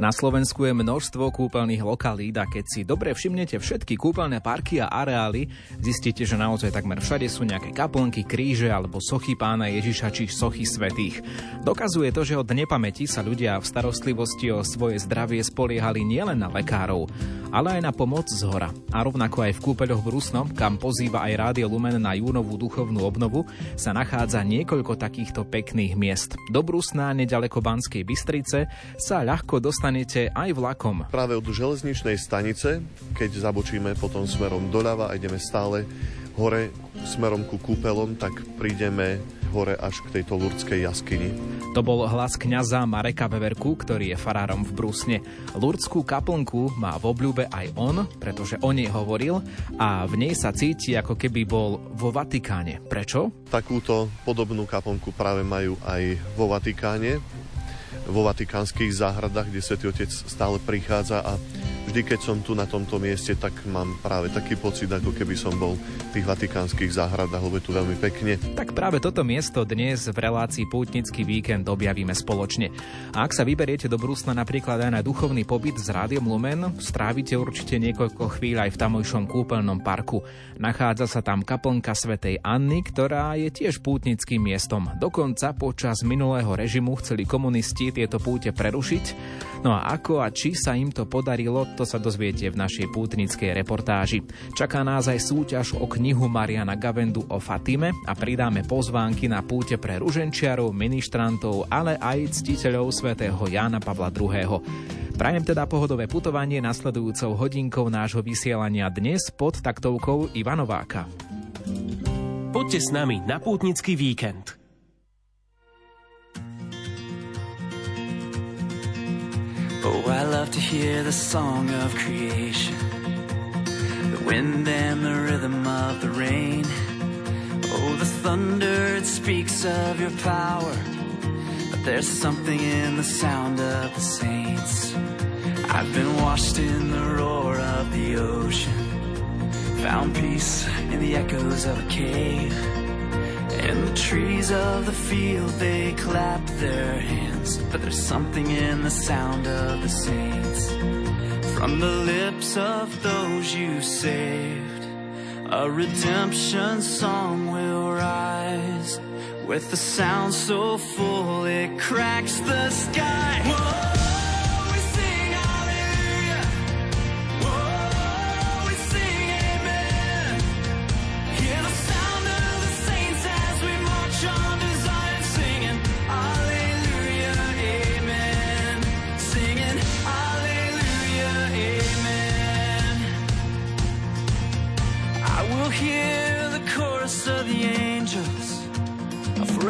Na Slovensku je množstvo kúpeľných lokalít a keď si dobre všimnete všetky kúpeľné parky a areály, zistíte, že naozaj takmer všade sú nejaké kaplnky, kríže alebo sochy pána Ježiša či sochy svetých. Dokazuje to, že od nepamäti sa ľudia v starostlivosti o svoje zdravie spoliehali nielen na lekárov, ale aj na pomoc z hora. A rovnako aj v kúpeľoch Brusno, kam pozýva aj Rádio Lumen na júnovú duchovnú obnovu, sa nachádza niekoľko takýchto pekných miest. Do Brusna, nedaleko Banskej Bystrice, sa ľahko dostane dostanete aj vlakom. Práve od železničnej stanice, keď zabočíme potom smerom doľava a ideme stále hore smerom ku kúpelom, tak prídeme hore až k tejto lurdskej jaskyni. To bol hlas kňaza Mareka Veverku, ktorý je farárom v Brusne. Lurdskú kaplnku má v obľúbe aj on, pretože o nej hovoril a v nej sa cíti, ako keby bol vo Vatikáne. Prečo? Takúto podobnú kaplnku práve majú aj vo Vatikáne vo vatikánskych záhradách, kde Svetý Otec stále prichádza a vždy, keď som tu na tomto mieste, tak mám práve taký pocit, ako keby som bol v tých vatikánskych záhradách, lebo je tu veľmi pekne. Tak práve toto miesto dnes v relácii Pútnický víkend objavíme spoločne. A ak sa vyberiete do Brusna napríklad aj na duchovný pobyt s Rádiom Lumen, strávite určite niekoľko chvíľ aj v tamojšom kúpeľnom parku. Nachádza sa tam kaplnka svätej Anny, ktorá je tiež pútnickým miestom. Dokonca počas minulého režimu chceli komunisti tieto púte prerušiť. No a ako a či sa im to podarilo, to sa dozviete v našej pútnickej reportáži. Čaká nás aj súťaž o knihu Mariana Gavendu o Fatime a pridáme pozvánky na púte pre ruženčiarov, ministrantov, ale aj ctiteľov svätého Jána Pavla II. Prajem teda pohodové putovanie nasledujúcou hodinkou nášho vysielania dnes pod taktovkou Ivanováka. Poďte s nami na pútnický víkend. Oh, I love to hear the song of creation, the wind and the rhythm of the rain. Oh, the thunder, it speaks of your power. But there's something in the sound of the saints. I've been washed in the roar of the ocean, found peace in the echoes of a cave. And the trees of the field, they clap their hands. But there's something in the sound of the saints. From the lips of those you saved, a redemption song will rise. With a sound so full, it cracks the sky. Whoa!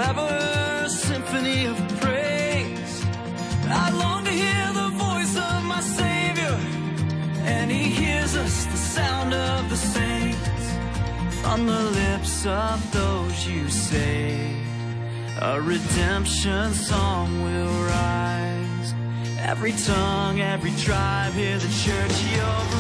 Forever symphony of praise. I long to hear the voice of my Savior, and He hears us, the sound of the saints, from the lips of those you save. A redemption song will rise. Every tongue, every tribe, hear the church you'll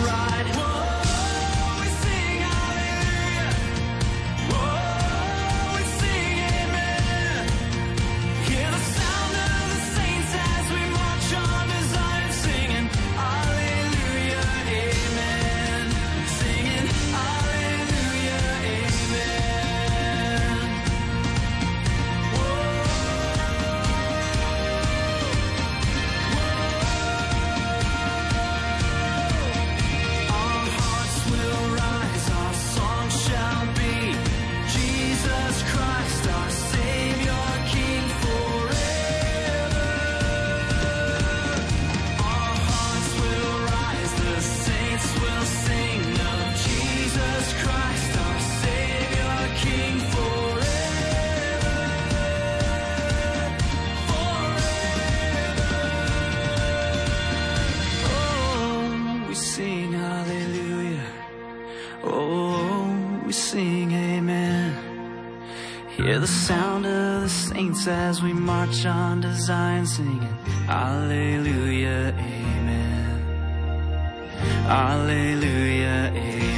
touch on design singing Alleluia, Amen. Alleluia, Amen.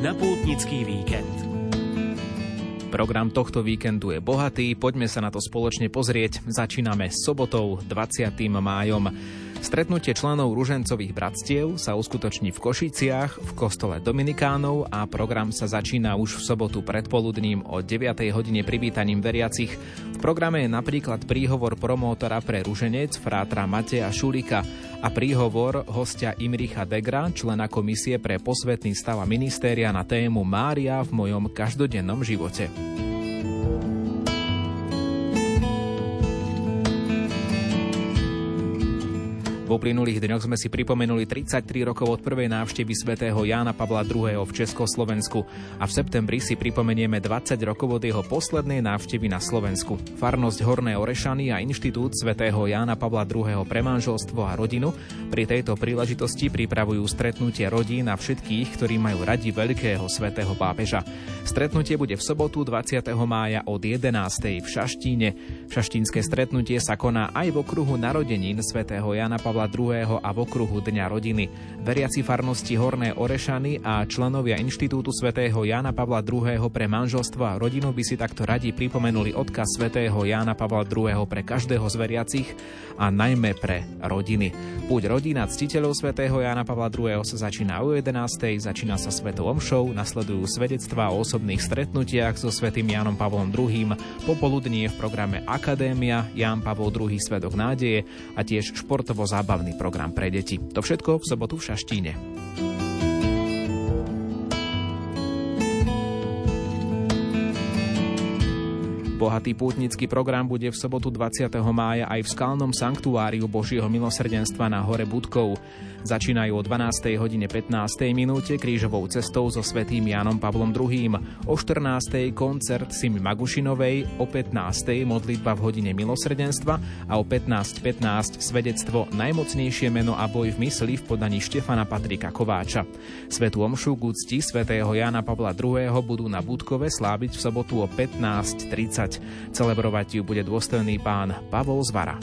Na pútnický víkend. Program tohto víkendu je bohatý, poďme sa na to spoločne pozrieť. Začíname sobotou 20. májom. Stretnutie členov ružencových bratstiev sa uskutoční v Košiciach v kostole Dominikánov a program sa začína už v sobotu predpoludním o 9. hodine privítaním veriacich. V programe je napríklad príhovor promótora pre ruženec frátra Mateja Šulika a príhovor hostia Imricha Degra, člena komisie pre posvetný stav a ministéria na tému Mária v mojom každodennom živote. V uplynulých dňoch sme si pripomenuli 33 rokov od prvej návštevy svätého Jána Pavla II. v Československu a v septembri si pripomenieme 20 rokov od jeho poslednej návštevy na Slovensku. Farnosť Horné Orešany a Inštitút svätého Jána Pavla II. pre manželstvo a rodinu pri tejto príležitosti pripravujú stretnutie rodín a všetkých, ktorí majú radi veľkého svätého pápeža. Stretnutie bude v sobotu 20. mája od 11. v Šaštíne. Šaštínske stretnutie sa koná aj v okruhu narodenín svätého Jána Pavla Pavla II. a v okruhu Dňa rodiny. Veriaci farnosti Horné Orešany a členovia Inštitútu svätého Jána Pavla II. pre manželstvo a rodinu by si takto radi pripomenuli odkaz svätého Jána Pavla II. pre každého z veriacich a najmä pre rodiny. Púť rodina ctiteľov svätého Jána Pavla II. sa začína o 11. začína sa svetou omšou, nasledujú svedectvá o osobných stretnutiach so svätým Jánom Pavlom II. Popoludnie v programe Akadémia, Ján Pavol II. Svedok nádeje a tiež športovo zábavné zábavný program pre deti. To všetko v sobotu v Šaštíne. Bohatý pútnický program bude v sobotu 20. mája aj v skalnom sanktuáriu Božieho milosrdenstva na hore Budkov. Začínajú o 12. hodine 15. minúte krížovou cestou so svetým Jánom Pavlom II. O 14. koncert Simi Magušinovej, o 15. modlitba v hodine milosrdenstva a o 15.15 .15 svedectvo Najmocnejšie meno a boj v mysli v podaní Štefana Patrika Kováča. Svetu omšu k úcti svätého Jána Pavla II. budú na Budkove sláviť v sobotu o 15.30 Celebrovať ju bude dôstojný pán Pavol Zvara.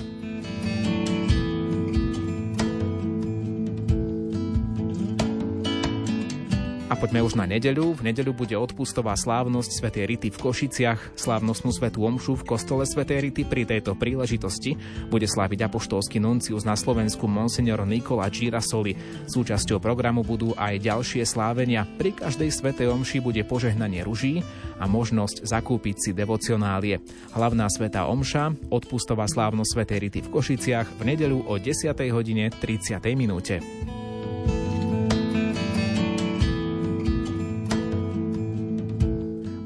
Poďme už na nedeľu. V nedeľu bude odpustová slávnosť Svetej Rity v Košiciach. Slávnostnú svetú omšu v kostole Svetej Rity pri tejto príležitosti bude sláviť apoštolský nuncius na Slovensku Monsignor Nikola Girasoli. Súčasťou programu budú aj ďalšie slávenia. Pri každej Svetej omši bude požehnanie ruží a možnosť zakúpiť si devocionálie. Hlavná Svetá omša, odpustová slávnosť Svetej Rity v Košiciach v nedeľu o 10. hodine 30. minúte.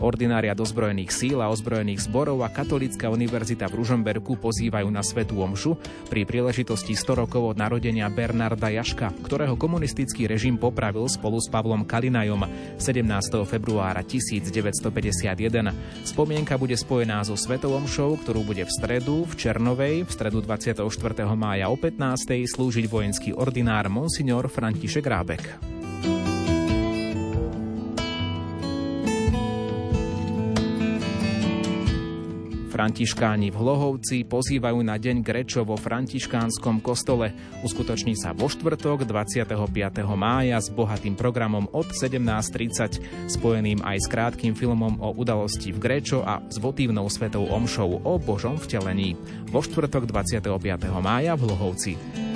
Ordinária dozbrojených síl a ozbrojených zborov a Katolická univerzita v Ružomberku pozývajú na Svetú Omšu pri príležitosti 100 rokov od narodenia Bernarda Jaška, ktorého komunistický režim popravil spolu s Pavlom Kalinajom 17. februára 1951. Spomienka bude spojená so Svetou Omšou, ktorú bude v stredu v Černovej, v stredu 24. mája o 15. slúžiť vojenský ordinár Monsignor František Rábek. Františkáni v Hlohovci pozývajú na deň Grečo vo františkánskom kostole. Uskutoční sa vo štvrtok 25. mája s bohatým programom od 17.30, spojeným aj s krátkým filmom o udalosti v Grečo a s votívnou svetou omšou o Božom vtelení. Vo štvrtok 25. mája v Hlohovci.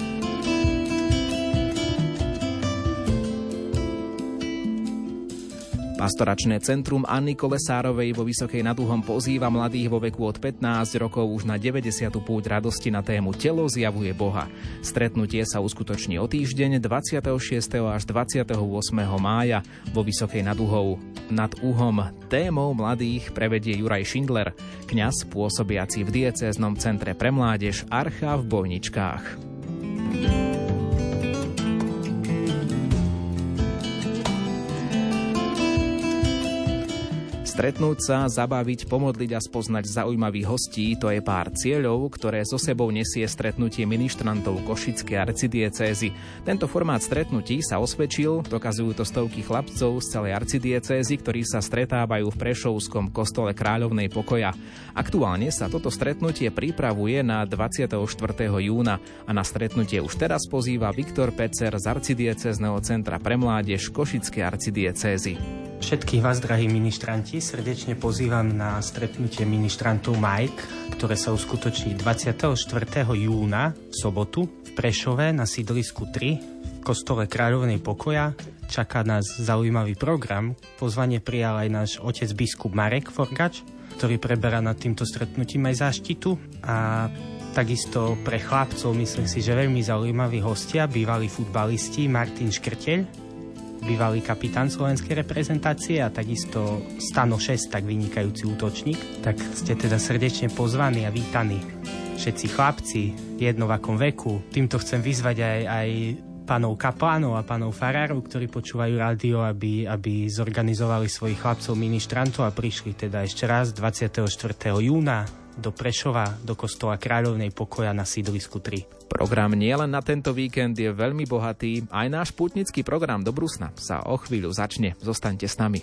Pastoračné centrum Anny Kolesárovej vo Vysokej nad Uhom pozýva mladých vo veku od 15 rokov už na 90. púť radosti na tému Telo zjavuje Boha. Stretnutie sa uskutoční o týždeň 26. až 28. mája vo Vysokej nad Uhou. Nad Uhom témou mladých prevedie Juraj Schindler, kňaz pôsobiaci v diecéznom centre pre mládež Archa v Bojničkách. Stretnúť sa, zabaviť, pomodliť a spoznať zaujímavých hostí, to je pár cieľov, ktoré so sebou nesie stretnutie ministrantov Košickej arcidiecézy. Tento formát stretnutí sa osvedčil, dokazujú to stovky chlapcov z celej arcidiecézy, ktorí sa stretávajú v Prešovskom kostole Kráľovnej pokoja. Aktuálne sa toto stretnutie pripravuje na 24. júna a na stretnutie už teraz pozýva Viktor Pecer z arcidiecézneho centra pre mládež Košickej arcidiecézy. Všetkých vás, drahí ministranti, srdečne pozývam na stretnutie ministrantov Mike, ktoré sa uskutoční 24. júna v sobotu v Prešove na sídlisku 3 v kostole Kráľovnej pokoja. Čaká nás zaujímavý program. Pozvanie prijal aj náš otec biskup Marek Forgač, ktorý preberá nad týmto stretnutím aj záštitu a Takisto pre chlapcov myslím si, že veľmi zaujímaví hostia, bývalí futbalisti Martin Škrteľ, bývalý kapitán slovenskej reprezentácie a takisto Stano 6, tak vynikajúci útočník. Tak ste teda srdečne pozvaní a vítaní. Všetci chlapci v jednovakom veku. Týmto chcem vyzvať aj, aj pánov kaplánov a pánov farárov, ktorí počúvajú rádio, aby, aby zorganizovali svojich chlapcov ministrantov a prišli teda ešte raz 24. júna do Prešova, do kostola Kráľovnej pokoja na sídlisku 3. Program nielen na tento víkend je veľmi bohatý, aj náš putnický program do Brusna sa o chvíľu začne. Zostaňte s nami.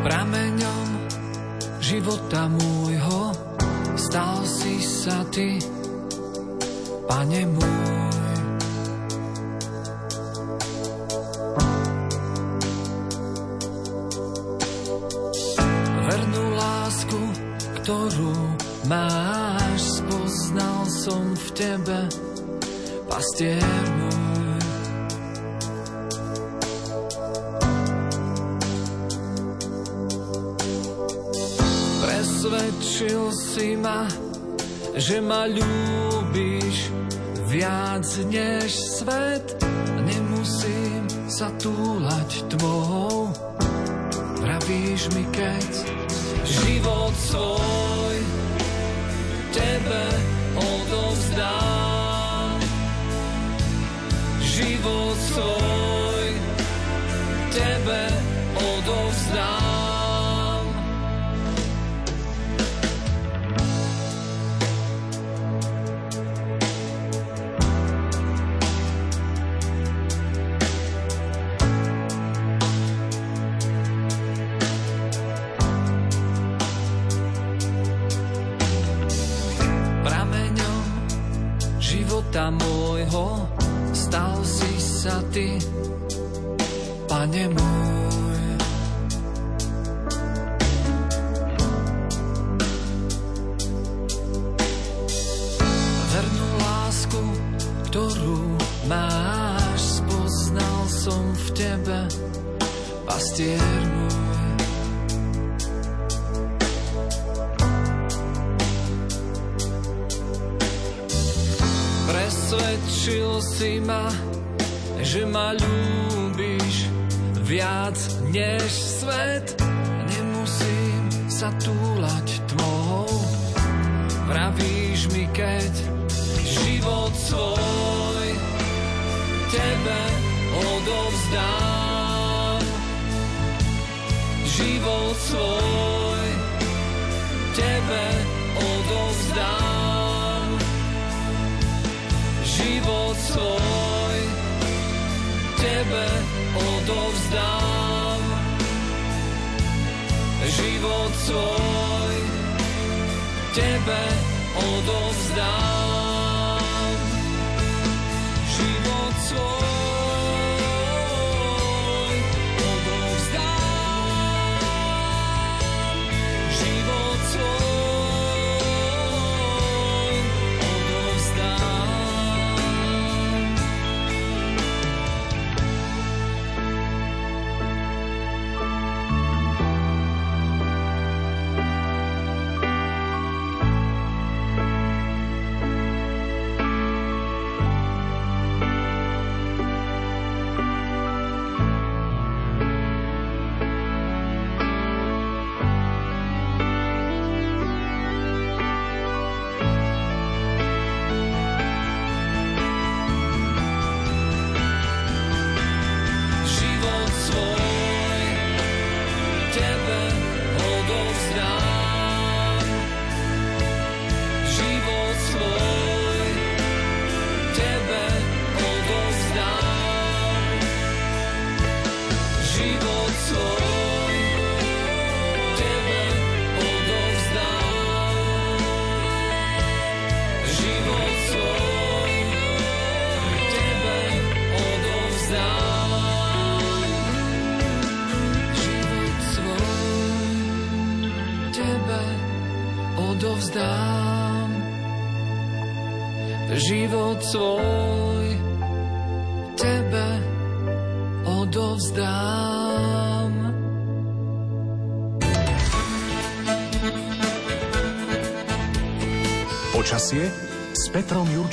Prameňom života môjho stal si sa ty, pane môj. Ktorú máš, spoznal som v tebe, pastier môj. Presvedčil si ma, že ma ľúbiš viac než svet. Nemusím sa túlať tvojou, pravíš mi keď život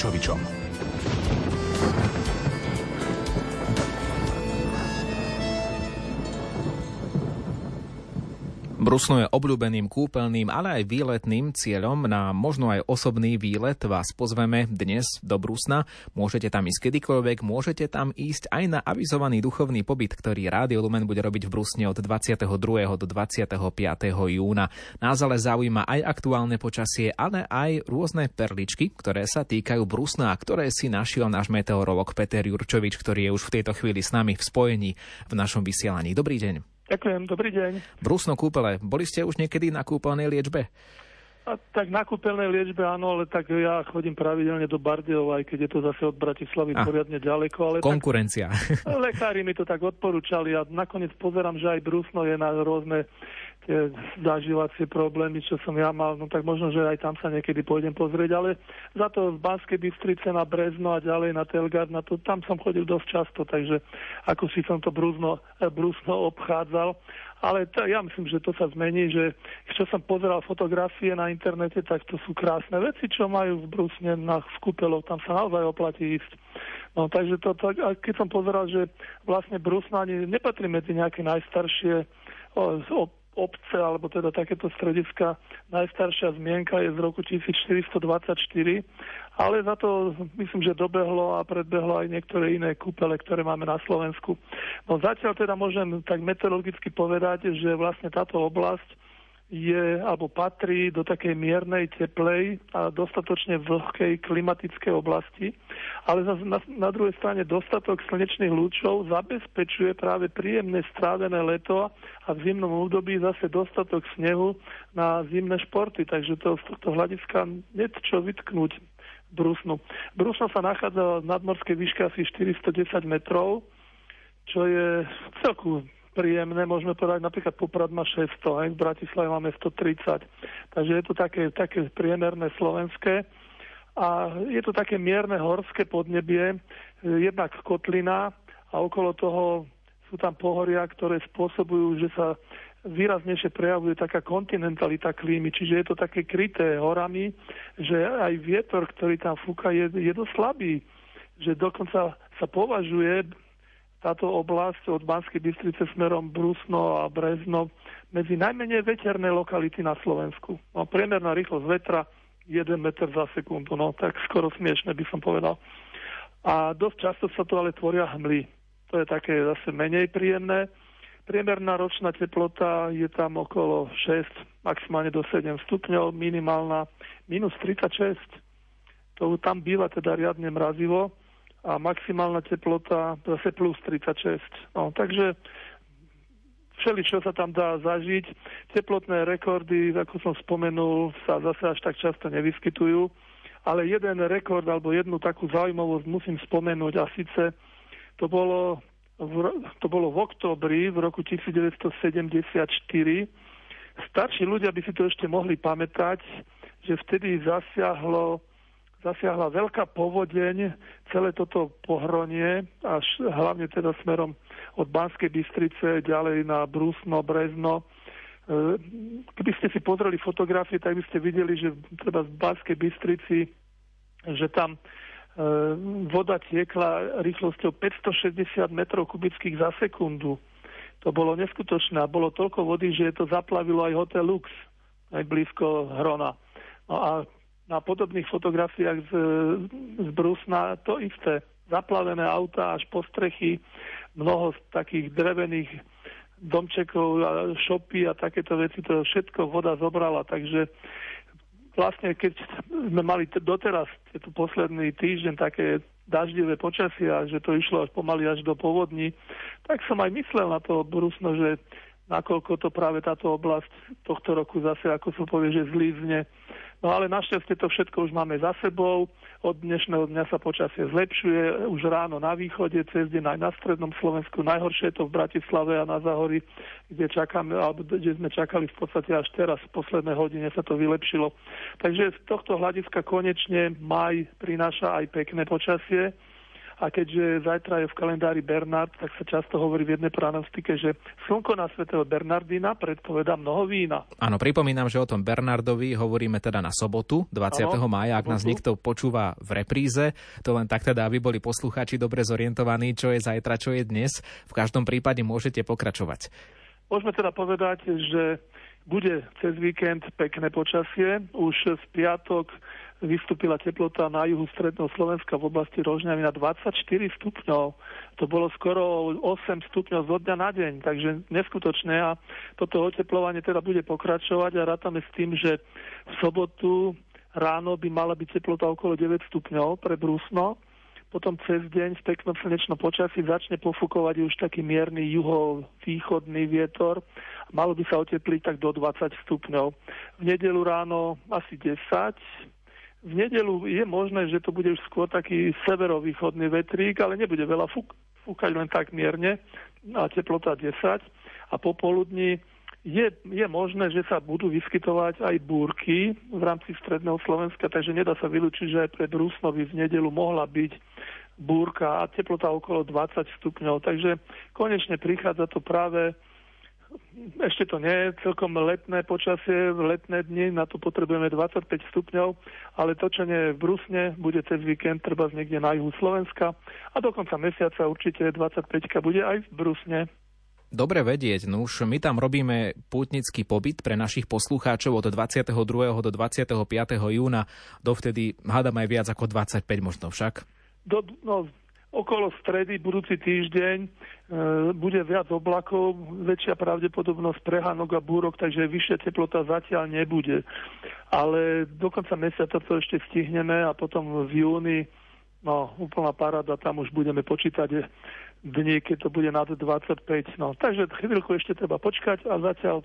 Petrom Brusno je obľúbeným kúpeľným, ale aj výletným cieľom. Na možno aj osobný výlet vás pozveme dnes do Brusna. Môžete tam ísť kedykoľvek, môžete tam ísť aj na avizovaný duchovný pobyt, ktorý Rádio Lumen bude robiť v Brusne od 22. do 25. júna. Nás ale zaujíma aj aktuálne počasie, ale aj rôzne perličky, ktoré sa týkajú Brusna a ktoré si našiel náš meteorolog Peter Jurčovič, ktorý je už v tejto chvíli s nami v spojení v našom vysielaní. Dobrý deň. Ďakujem, dobrý deň. Brusno kúpele, boli ste už niekedy na kúpeľnej liečbe? A, tak na kúpeľnej liečbe áno, ale tak ja chodím pravidelne do Bardejova, aj keď je to zase od Bratislavy a, poriadne ďaleko. Ale konkurencia. Tak, lekári mi to tak odporúčali a nakoniec pozerám, že aj Brusno je na rôzne tie zažívacie problémy, čo som ja mal, no tak možno, že aj tam sa niekedy pôjdem pozrieť, ale za to z Banskej Bystrice na Brezno a ďalej na Telgard, na to, tam som chodil dosť často, takže ako si som to brúzno, eh, brúzno obchádzal. Ale to, ja myslím, že to sa zmení, že čo som pozeral fotografie na internete, tak to sú krásne veci, čo majú v Brusne na skúpelov, tam sa naozaj oplatí ísť. No takže to, to, keď som pozeral, že vlastne Brusna ani nepatrí medzi nejaké najstaršie o, o, obce, alebo teda takéto strediska, najstaršia zmienka je z roku 1424, ale za to myslím, že dobehlo a predbehlo aj niektoré iné kúpele, ktoré máme na Slovensku. No zatiaľ teda môžem tak meteorologicky povedať, že vlastne táto oblasť je alebo patrí do takej miernej, teplej a dostatočne vlhkej klimatickej oblasti, ale na, na druhej strane dostatok slnečných lúčov zabezpečuje práve príjemne strávené leto a v zimnom období zase dostatok snehu na zimné športy, takže to z tohto hľadiska nie čo vytknúť Brusnu. Brusno sa nachádza v nadmorskej výške asi 410 metrov, čo je celku príjemné, môžeme povedať, napríklad Poprad má 600, aj v Bratislave máme 130. Takže je to také, také priemerné slovenské. A je to také mierne horské podnebie, jednak kotlina a okolo toho sú tam pohoria, ktoré spôsobujú, že sa výraznejšie prejavuje taká kontinentalita klímy, čiže je to také kryté horami, že aj vietor, ktorý tam fúka, je, je dosť slabý, že dokonca sa považuje táto oblasť od Banskej Bystrice smerom Brusno a Brezno medzi najmenej veterné lokality na Slovensku. No, priemerná rýchlosť vetra 1 meter za sekundu, no tak skoro smiešne by som povedal. A dosť často sa tu ale tvoria hmly. To je také zase menej príjemné. Priemerná ročná teplota je tam okolo 6, maximálne do 7 stupňov, minimálna minus 36. To tam býva teda riadne mrazivo a maximálna teplota zase plus 36. No, takže všeli, čo sa tam dá zažiť. Teplotné rekordy, ako som spomenul, sa zase až tak často nevyskytujú. Ale jeden rekord alebo jednu takú zaujímavosť musím spomenúť a síce to bolo v, to bolo v oktobri v roku 1974. Starší ľudia by si to ešte mohli pamätať, že vtedy zasiahlo zasiahla veľká povodeň, celé toto pohronie, až hlavne teda smerom od Banskej Bystrice ďalej na Brusno, Brezno. E, keby ste si pozreli fotografie, tak by ste videli, že treba v Banskej Bystrici, že tam e, voda tiekla rýchlosťou 560 metrov kubických za sekundu. To bolo neskutočné a bolo toľko vody, že to zaplavilo aj hotel Lux, aj blízko Hrona. No a na podobných fotografiách z, z Brusna to isté. Zaplavené auta až po strechy, mnoho takých drevených domčekov a šopy a takéto veci, to všetko voda zobrala, takže vlastne keď sme mali doteraz tu posledný týždeň také daždivé počasia, že to išlo až pomaly až do povodní, tak som aj myslel na to Brusno, že nakoľko to práve táto oblasť tohto roku zase, ako sa povie, že zlízne. No ale našťastie to všetko už máme za sebou. Od dnešného dňa sa počasie zlepšuje. Už ráno na východe, cez deň aj na strednom Slovensku. Najhoršie je to v Bratislave a na Zahori, kde, čakáme, alebo kde sme čakali v podstate až teraz, v poslednej hodine sa to vylepšilo. Takže z tohto hľadiska konečne maj prináša aj pekné počasie a keďže zajtra je v kalendári Bernard, tak sa často hovorí v jednej pranostike, že slnko na svetého Bernardina predpoveda mnoho vína. Áno, pripomínam, že o tom Bernardovi hovoríme teda na sobotu, 20. Ano, mája, ak sobotu. nás niekto počúva v repríze, to len tak teda, aby boli poslucháči dobre zorientovaní, čo je zajtra, čo je dnes. V každom prípade môžete pokračovať. Môžeme teda povedať, že bude cez víkend pekné počasie. Už z piatok vystúpila teplota na juhu stredného Slovenska v oblasti Rožňavy na 24 stupňov. To bolo skoro 8 stupňov zo dňa na deň, takže neskutočné a toto oteplovanie teda bude pokračovať a rátame s tým, že v sobotu ráno by mala byť teplota okolo 9 stupňov pre Brusno, potom cez deň v peknom slnečnom počasí začne pofúkovať už taký mierny juho-východný vietor. Malo by sa otepliť tak do 20 stupňov. V nedelu ráno asi 10, v nedelu je možné, že to bude už skôr taký severovýchodný vetrík, ale nebude veľa fúk, fúkať len tak mierne a teplota 10 a popoludní je, je možné, že sa budú vyskytovať aj búrky v rámci stredného Slovenska, takže nedá sa vylúčiť, že aj pre Brúsnovi v nedelu mohla byť búrka a teplota okolo 20 stupňov. Takže konečne prichádza to práve ešte to nie je celkom letné počasie, letné dni, na to potrebujeme 25 stupňov, ale to, čo nie je v Brusne, bude cez víkend treba niekde na juhu Slovenska a do konca mesiaca určite 25 bude aj v Brusne. Dobre vedieť, no už my tam robíme pútnický pobyt pre našich poslucháčov od 22. do 25. júna, dovtedy hádam aj viac ako 25 možno však. Do, no, Okolo stredy budúci týždeň e, bude viac oblakov, väčšia pravdepodobnosť prehánok a búrok, takže vyššia teplota zatiaľ nebude. Ale do konca mesiaca to ešte stihneme a potom v júni no, úplná paráda, tam už budeme počítať dni, keď to bude nad 25. No, takže chvíľku ešte treba počkať a zatiaľ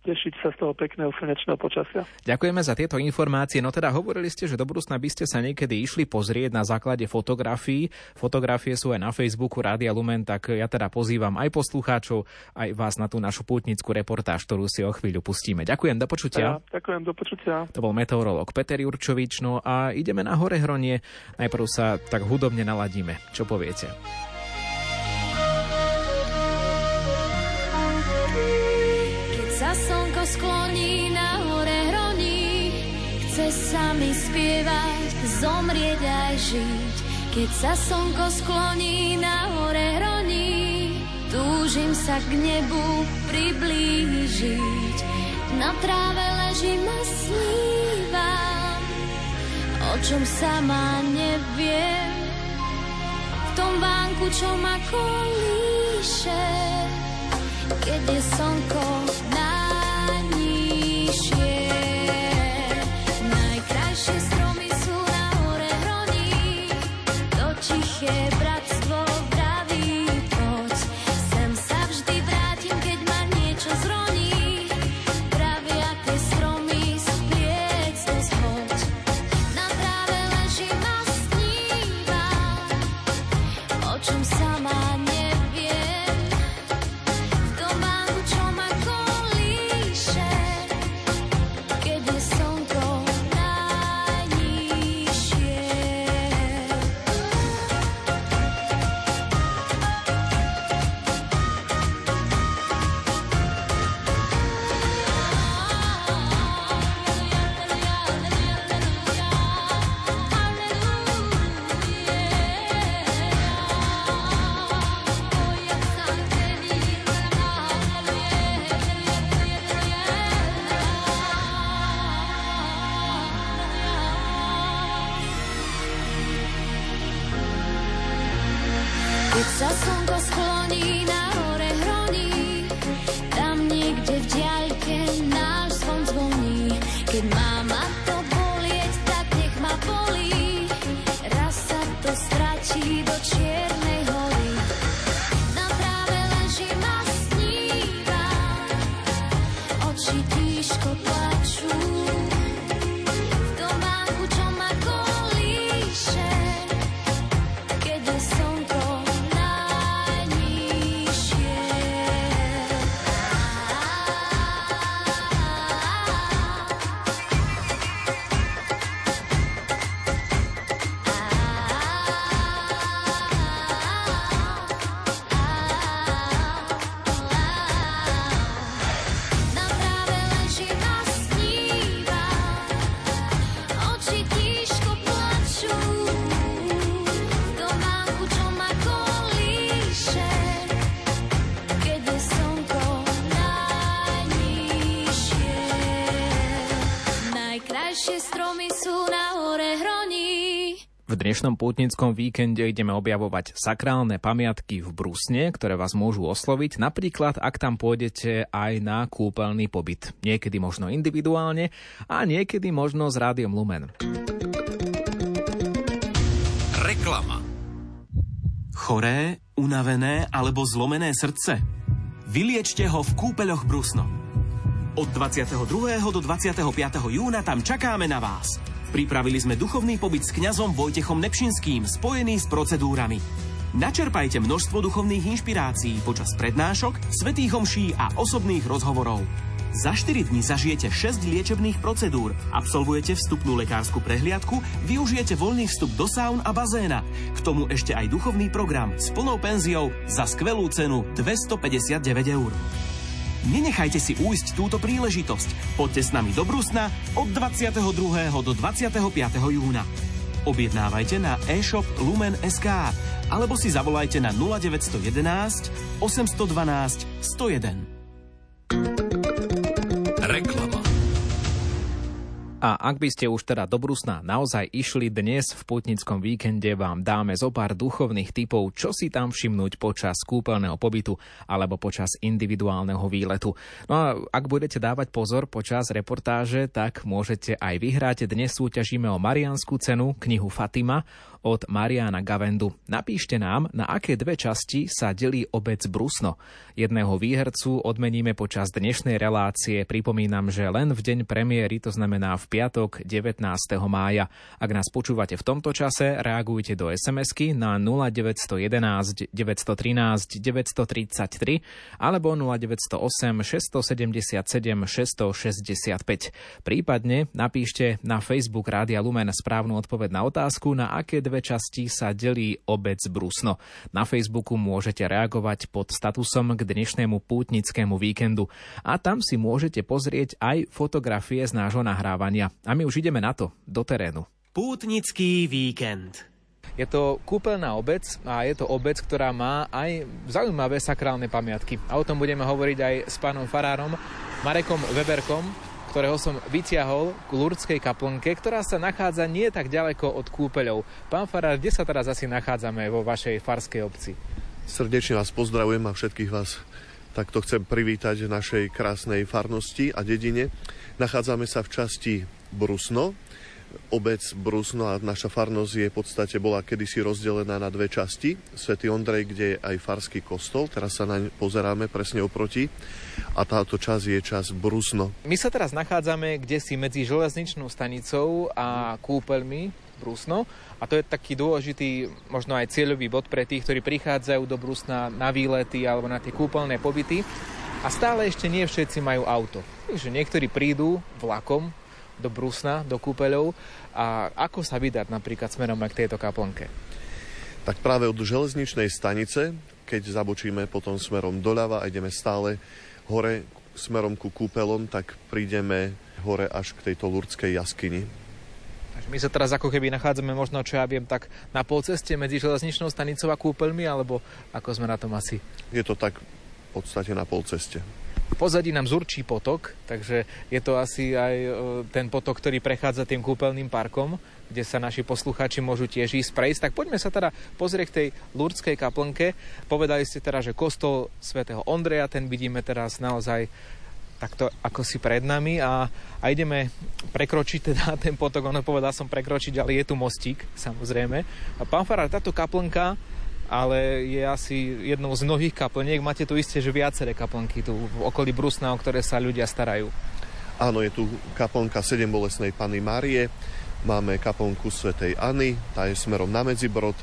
tešiť sa z toho pekného slnečného počasia. Ďakujeme za tieto informácie. No teda hovorili ste, že do budúcna by ste sa niekedy išli pozrieť na základe fotografií. Fotografie sú aj na Facebooku Rádia Lumen, tak ja teda pozývam aj poslucháčov, aj vás na tú našu pútnickú reportáž, ktorú si o chvíľu pustíme. Ďakujem, do počutia. Ja, ďakujem, do počutia. To bol meteorológ Peter Jurčovič, no a ideme na hore hronie. Najprv sa tak hudobne naladíme. Čo poviete? Skloní na hore hroní. Chce sa mi spievať, zomrieť aj žiť. Keď sa slnko skloní na hore hroní, túžim sa k nebu priblížiť. Na tráve ležím a snívam, o čom sama neviem. V tom vánku, čo ma kolíše, keď je slnko na Keď sa slnko skloní na dnešnom pútnickom víkende ideme objavovať sakrálne pamiatky v Brusne, ktoré vás môžu osloviť, napríklad ak tam pôjdete aj na kúpeľný pobyt. Niekedy možno individuálne a niekedy možno s rádiom Lumen. Reklama Choré, unavené alebo zlomené srdce? Vyliečte ho v kúpeľoch Brusno. Od 22. do 25. júna tam čakáme na vás. Pripravili sme duchovný pobyt s kňazom Vojtechom Nepšinským, spojený s procedúrami. Načerpajte množstvo duchovných inšpirácií počas prednášok, svetých homší a osobných rozhovorov. Za 4 dní zažijete 6 liečebných procedúr, absolvujete vstupnú lekárskú prehliadku, využijete voľný vstup do saun a bazéna. K tomu ešte aj duchovný program s plnou penziou za skvelú cenu 259 eur. Nenechajte si újsť túto príležitosť. Poďte s nami do Brusna od 22. do 25. júna. Objednávajte na e-shop Lumen.sk alebo si zavolajte na 0911 812 101. A ak by ste už teda do Brusna naozaj išli dnes v putnickom víkende, vám dáme zo pár duchovných typov, čo si tam všimnúť počas kúpeľného pobytu alebo počas individuálneho výletu. No a ak budete dávať pozor počas reportáže, tak môžete aj vyhrať. Dnes súťažíme o Marianskú cenu, knihu Fatima od Mariana Gavendu. Napíšte nám, na aké dve časti sa delí obec Brusno. Jedného výhercu odmeníme počas dnešnej relácie. Pripomínam, že len v deň premiéry, to znamená v piatok 19. mája. Ak nás počúvate v tomto čase, reagujte do SMS-ky na 0911 913 933 alebo 0908 677 665. Prípadne napíšte na Facebook Rádia Lumen správnu odpoveď na otázku, na aké dve časti sa delí obec Brusno. Na Facebooku môžete reagovať pod statusom k dnešnému pútnickému víkendu a tam si môžete pozrieť aj fotografie z nášho nahrávania. A my už ideme na to, do terénu. Pútnický víkend. Je to kúpeľná obec a je to obec, ktorá má aj zaujímavé sakrálne pamiatky. A o tom budeme hovoriť aj s pánom farárom Marekom Weberkom, ktorého som vyťahol k Lurdskej kaplnke, ktorá sa nachádza nie tak ďaleko od kúpeľov. Pán Farár, kde sa teraz asi nachádzame vo vašej farskej obci? Srdečne vás pozdravujem a všetkých vás takto chcem privítať v našej krásnej farnosti a dedine. Nachádzame sa v časti Brusno, obec Brusno a naša farnosť je v podstate bola kedysi rozdelená na dve časti. Svetý Ondrej, kde je aj farský kostol, teraz sa naň pozeráme presne oproti a táto časť je čas Brusno. My sa teraz nachádzame kde si medzi železničnou stanicou a kúpeľmi Brusno a to je taký dôležitý, možno aj cieľový bod pre tých, ktorí prichádzajú do Brusna na výlety alebo na tie kúpeľné pobyty a stále ešte nie všetci majú auto. Takže niektorí prídu vlakom do Brusna, do kúpeľov a ako sa vydať napríklad smerom aj k tejto kaplnke? Tak práve od železničnej stanice, keď zabočíme potom smerom doľava a ideme stále hore smerom ku kúpelom, tak prídeme hore až k tejto lurdskej jaskyni. My sa teraz ako keby nachádzame možno, čo ja viem, tak na polceste medzi železničnou stanicou a kúpeľmi, alebo ako sme na tom asi? Je to tak v podstate na polceste pozadí nám zurčí potok, takže je to asi aj e, ten potok, ktorý prechádza tým kúpeľným parkom, kde sa naši poslucháči môžu tiež ísť prejsť. Tak poďme sa teda pozrieť k tej Lurdskej kaplnke. Povedali ste teda, že kostol svätého Ondreja, ten vidíme teraz naozaj takto ako si pred nami a, a ideme prekročiť teda ten potok. Ono povedal som prekročiť, ale je tu mostík, samozrejme. A pán Farár, táto kaplnka ale je asi jednou z mnohých kaplniek. Máte tu isté, že viaceré kaplnky tu v okolí Brusna, o ktoré sa ľudia starajú. Áno, je tu kaplnka bolesnej Pany Márie, máme kaplnku svätejAny, tá je smerom na Medzibrod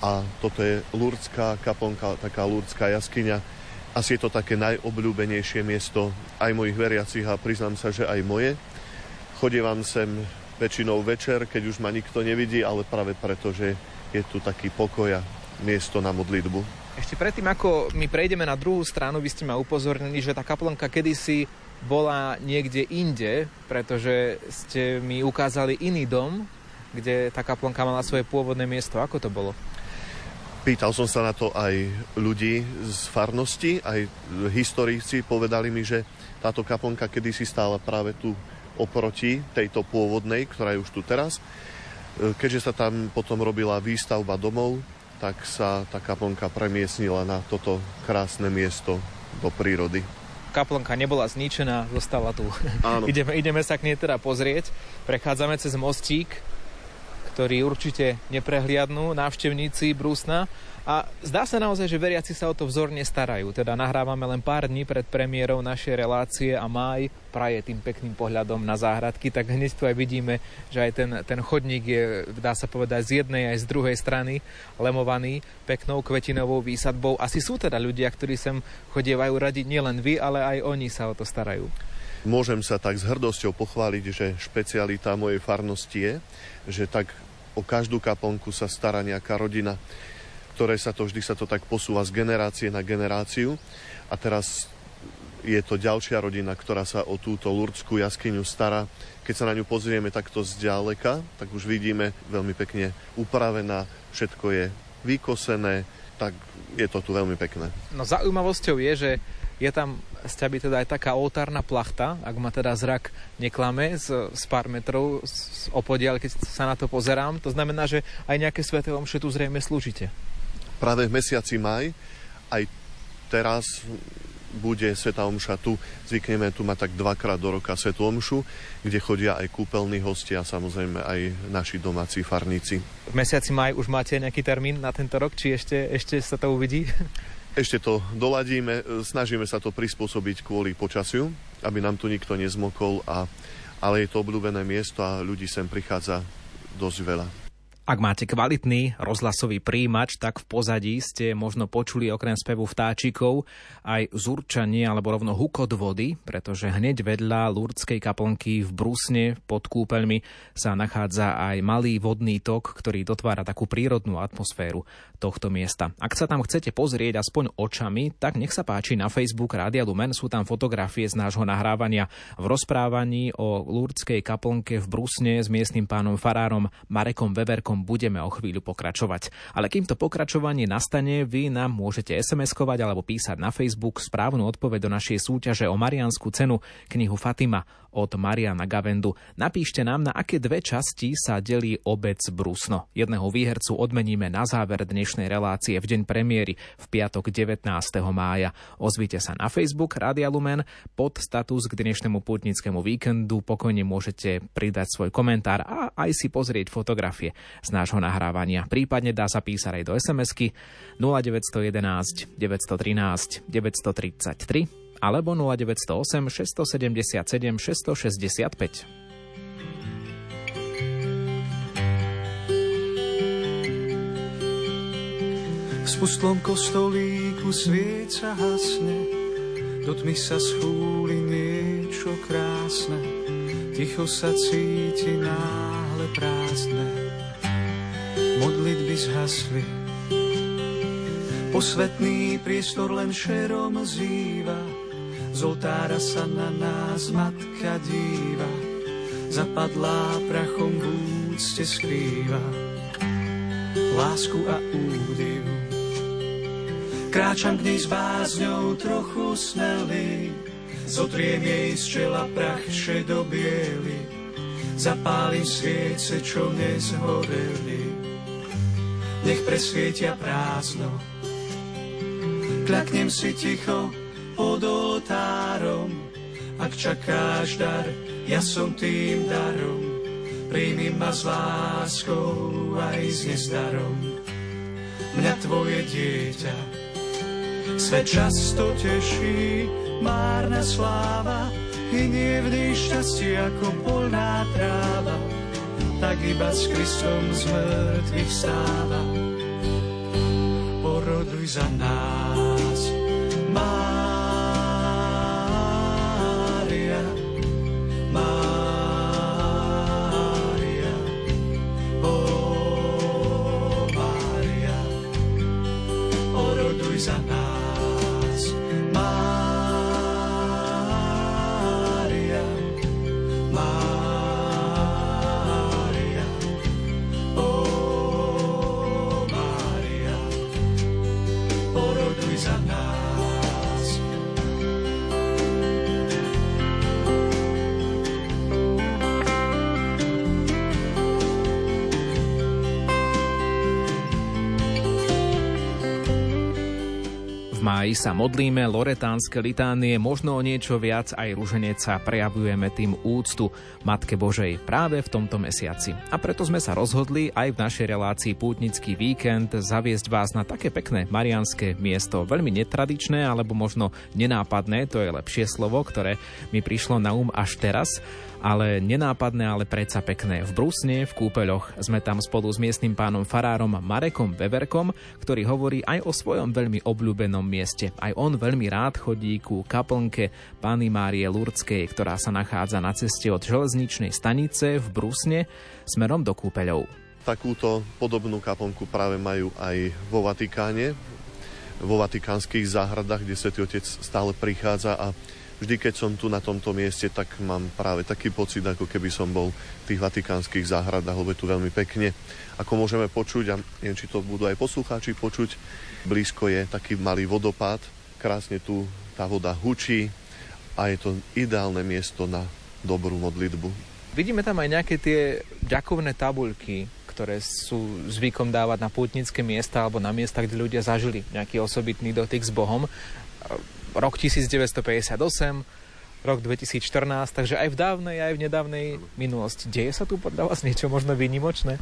a toto je Lurdská kaplnka, taká Lurdská jaskyňa. Asi je to také najobľúbenejšie miesto aj mojich veriacich a priznám sa, že aj moje. Chodievam sem väčšinou večer, keď už ma nikto nevidí, ale práve preto, že je tu taký pokoj a miesto na modlitbu. Ešte predtým, ako my prejdeme na druhú stranu, vy ste ma upozornili, že tá kaplnka kedysi bola niekde inde, pretože ste mi ukázali iný dom, kde tá kaplnka mala svoje pôvodné miesto. Ako to bolo? Pýtal som sa na to aj ľudí z farnosti, aj historici povedali mi, že táto kaplnka kedysi stála práve tu oproti tejto pôvodnej, ktorá je už tu teraz Keďže sa tam potom robila výstavba domov, tak sa tá kaplnka premiesnila na toto krásne miesto do prírody. Kaplnka nebola zničená, zostala tu. Áno. ideme, ideme sa k nej teda pozrieť. Prechádzame cez mostík, ktorý určite neprehliadnú návštevníci Brúsna. A zdá sa naozaj, že veriaci sa o to vzorne starajú. Teda nahrávame len pár dní pred premiérou našej relácie a máj praje tým pekným pohľadom na záhradky, tak hneď tu aj vidíme, že aj ten, ten chodník je, dá sa povedať, z jednej aj z druhej strany lemovaný peknou kvetinovou výsadbou. Asi sú teda ľudia, ktorí sem chodievajú radiť nielen vy, ale aj oni sa o to starajú. Môžem sa tak s hrdosťou pochváliť, že špecialita mojej farnosti je, že tak o každú kaplnku sa stará nejaká rodina ktoré sa to vždy sa to tak posúva z generácie na generáciu. A teraz je to ďalšia rodina, ktorá sa o túto lurdskú jaskyňu stará. Keď sa na ňu pozrieme takto zďaleka, tak už vidíme veľmi pekne upravená, všetko je vykosené, tak je to tu veľmi pekné. No zaujímavosťou je, že je tam z ťaby teda aj taká oltárna plachta, ak ma teda zrak neklame, z, z pár metrov z opodiaľ, keď sa na to pozerám. To znamená, že aj nejaké sveté tu zrejme slúžite práve v mesiaci maj. Aj teraz bude Sveta Omša tu. Zvykneme tu mať tak dvakrát do roka Svetu Omšu, kde chodia aj kúpeľní hostia a samozrejme aj naši domáci farníci. V mesiaci maj už máte nejaký termín na tento rok, či ešte, ešte sa to uvidí? Ešte to doladíme, snažíme sa to prispôsobiť kvôli počasiu, aby nám tu nikto nezmokol, a, ale je to obľúbené miesto a ľudí sem prichádza dosť veľa. Ak máte kvalitný rozhlasový príjimač, tak v pozadí ste možno počuli okrem spevu vtáčikov aj zurčanie alebo rovno hukot vody, pretože hneď vedľa Lurdskej kaplnky v Brusne pod kúpeľmi sa nachádza aj malý vodný tok, ktorý dotvára takú prírodnú atmosféru tohto miesta. Ak sa tam chcete pozrieť aspoň očami, tak nech sa páči na Facebook Rádia Lumen, sú tam fotografie z nášho nahrávania v rozprávaní o Lurdskej kaplnke v Brusne s miestnym pánom farárom Marekom Veverkom rokom budeme o chvíľu pokračovať. Ale kým to pokračovanie nastane, vy nám môžete SMS-kovať alebo písať na Facebook správnu odpoveď do našej súťaže o Marianskú cenu knihu Fatima od Mariana Gavendu. Napíšte nám, na aké dve časti sa delí obec Brusno. Jedného výhercu odmeníme na záver dnešnej relácie v deň premiéry v piatok 19. mája. Ozvite sa na Facebook Rádia Lumen pod status k dnešnému putnickému víkendu. Pokojne môžete pridať svoj komentár a aj si pozrieť fotografie z nášho nahrávania. Prípadne dá sa písať aj do SMS-ky 0911 913 933 alebo 0908 677 665. V spustlom kostolíku svieca hasne, do tmy sa schúli niečo krásne, ticho sa cíti náhle prázdne. Modlitby zhasli, posvetný priestor len šerom zýva, z oltára sa na nás matka díva, zapadlá prachom v úcte skrýva. Lásku a údiv. Kráčam k nej s bázňou trochu snelý, zotriem jej z čela prach šedobiely, zapálim sviece, čo nezhoreli. Nech presvietia prázdno, kľaknem si ticho, pod oltárom. Ak čakáš dar, ja som tým darom. Príjmi ma s láskou aj s nezdarom. Mňa tvoje dieťa svet často teší, márna sláva, hynie v šťastie ako polná tráva, tak iba s Kristom z mŕtvych stáva. Poroduj za nás, máš is. Aj sa modlíme loretánske litánie, možno o niečo viac aj ruženeca prejavujeme tým úctu Matke Božej práve v tomto mesiaci. A preto sme sa rozhodli aj v našej relácii Pútnický víkend zaviesť vás na také pekné marianské miesto. Veľmi netradičné alebo možno nenápadné, to je lepšie slovo, ktoré mi prišlo na um až teraz ale nenápadné, ale predsa pekné. V Brusne, v kúpeľoch sme tam spolu s miestnym pánom farárom Marekom Veverkom, ktorý hovorí aj o svojom veľmi obľúbenom mieste. Aj on veľmi rád chodí ku kaplnke Pany Márie Lurdskej, ktorá sa nachádza na ceste od železničnej stanice v Brusne smerom do kúpeľov. Takúto podobnú kaplnku práve majú aj vo Vatikáne, vo vatikánskych záhradách, kde Svetý Otec stále prichádza a vždy, keď som tu na tomto mieste, tak mám práve taký pocit, ako keby som bol v tých vatikánskych záhradách, lebo je tu veľmi pekne. Ako môžeme počuť, a neviem, či to budú aj poslucháči počuť, blízko je taký malý vodopád, krásne tu tá voda hučí a je to ideálne miesto na dobrú modlitbu. Vidíme tam aj nejaké tie ďakovné tabuľky, ktoré sú zvykom dávať na pútnické miesta alebo na miesta, kde ľudia zažili nejaký osobitný dotyk s Bohom rok 1958, rok 2014, takže aj v dávnej, aj v nedávnej minulosti. Deje sa tu podľa vás niečo možno výnimočné?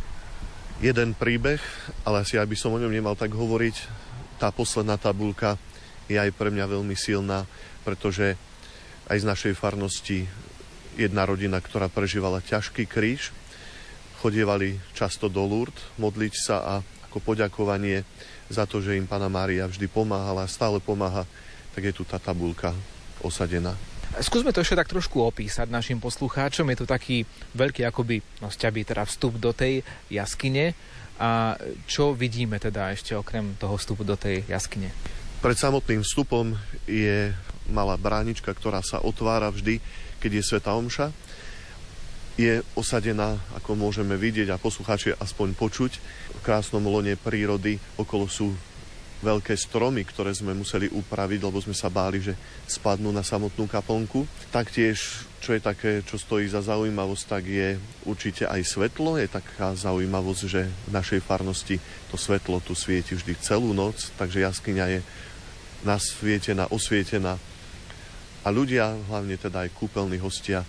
Jeden príbeh, ale asi aby som o ňom nemal tak hovoriť. Tá posledná tabulka je aj pre mňa veľmi silná, pretože aj z našej farnosti jedna rodina, ktorá prežívala ťažký kríž, chodievali často do Lourdes modliť sa a ako poďakovanie za to, že im Pana Mária vždy pomáhala, stále pomáha tak je tu tá tabulka osadená. Skúsme to ešte tak trošku opísať našim poslucháčom. Je tu taký veľký akoby, no sťaby teda vstup do tej jaskyne. A čo vidíme teda ešte okrem toho vstupu do tej jaskyne? Pred samotným vstupom je malá bránička, ktorá sa otvára vždy, keď je Sveta Omša. Je osadená, ako môžeme vidieť a poslucháči aspoň počuť, v krásnom lone prírody. Okolo sú veľké stromy, ktoré sme museli upraviť, lebo sme sa báli, že spadnú na samotnú kaplnku. Taktiež, čo je také, čo stojí za zaujímavosť, tak je určite aj svetlo. Je taká zaujímavosť, že v našej farnosti to svetlo tu svieti vždy celú noc, takže jaskyňa je nasvietená, osvietená. A ľudia, hlavne teda aj kúpeľní hostia,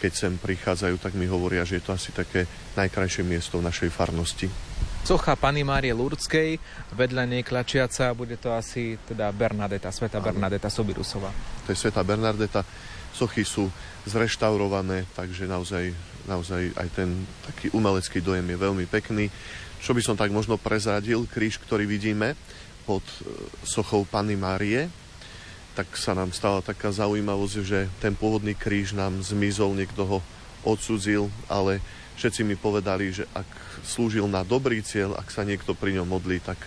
keď sem prichádzajú, tak mi hovoria, že je to asi také najkrajšie miesto v našej farnosti socha Pany Márie Lurdskej, vedľa nej klačiaca, bude to asi teda Bernadeta, Sveta Bernadeta Sobirusová. To je Sveta Bernadeta, sochy sú zreštaurované, takže naozaj, naozaj aj ten taký umelecký dojem je veľmi pekný. Čo by som tak možno prezradil, kríž, ktorý vidíme pod e, sochou Pany Márie, tak sa nám stala taká zaujímavosť, že ten pôvodný kríž nám zmizol, niekto ho odsudzil, ale všetci mi povedali, že ak slúžil na dobrý cieľ, ak sa niekto pri ňom modlí, tak,